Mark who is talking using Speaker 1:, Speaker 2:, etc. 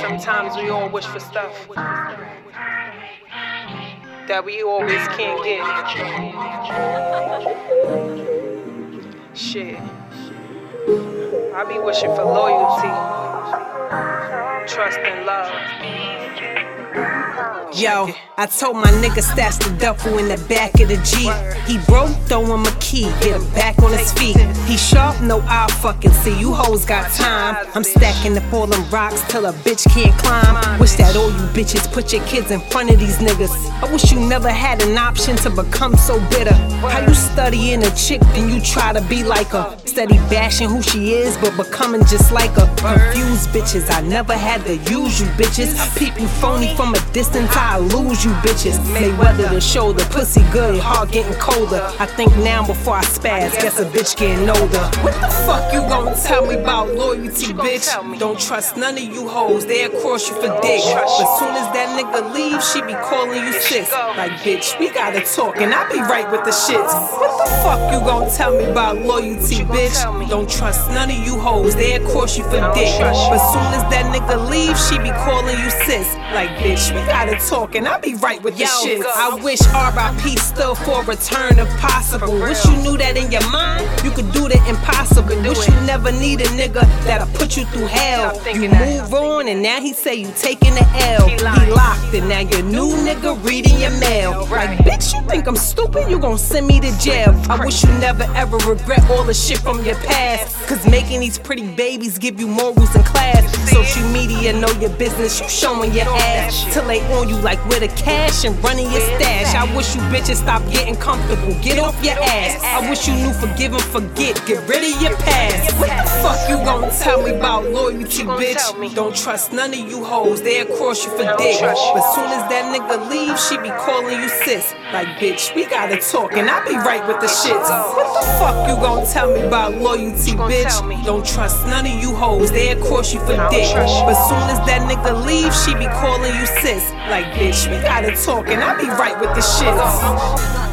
Speaker 1: Sometimes we all wish for stuff that we always can't get. Shit. I be wishing for loyalty, trust, and love.
Speaker 2: Yo, I told my nigga stash the duffel in the back of the Jeep. He broke, throw him a key, get him back on his feet. He sharp, no, I'll fucking see. You hoes got time. I'm stacking up all them rocks till a bitch can't climb. Wish that all you bitches put your kids in front of these niggas. I wish you never had an option to become so bitter. How you studying a chick, then you try to be like her. Steady bashing who she is, but becoming just like her. Confused bitches, I never had the usual bitches. Peep you phony from a distance, I lose you bitches. Mayweather the shoulder, pussy good, Hard getting colder. I think now before I spaz, guess a bitch getting older. What the fuck you gonna tell me about loyalty, bitch? Don't trust none of you hoes, they'll cross you for dick. But soon as that nigga leaves, she be calling you sis. Like, bitch, we gotta talk, and I be right with the shits. What the fuck you gonna tell me about loyalty, bitch? Don't trust none of you hoes, they'll cross you for dick. But soon as that nigga leaves, she be calling you sis. Like, bitch, we gotta talk, and I be right with the shits. I wish RIP still for return if possible. Wish you knew that in your mind, you could do the impossible. Wish you never need a nigga that'll put you through hell. You move on, and now he say you taking the L. He locked, and now your new nigga reading your mail. Like, bitch, you think I'm stupid? You gon' send me to jail. I wish you never ever regret all the shit from your past. Cause making these pretty babies give you morals and class. Social media know your business, you showing your ass. Till they on you like with a cash and running your stash. I wish you bitches stop getting comfortable. Get off your ass. I wish you knew forgive and forget. Get rid of your past. What the fuck you gonna tell me about loyalty, bitch? Don't trust none of you hoes. They'll cross you for dick. But soon as that nigga leaves, she be calling you sis. Like, bitch, we gotta talk, and I be right with the shits. What the fuck you gonna tell me about loyalty, bitch? Don't trust none of you hoes. They'll cross you for dick. But soon as that nigga leaves, she be calling you sis. Like, bitch, we gotta talk, and I'll be right with the shits.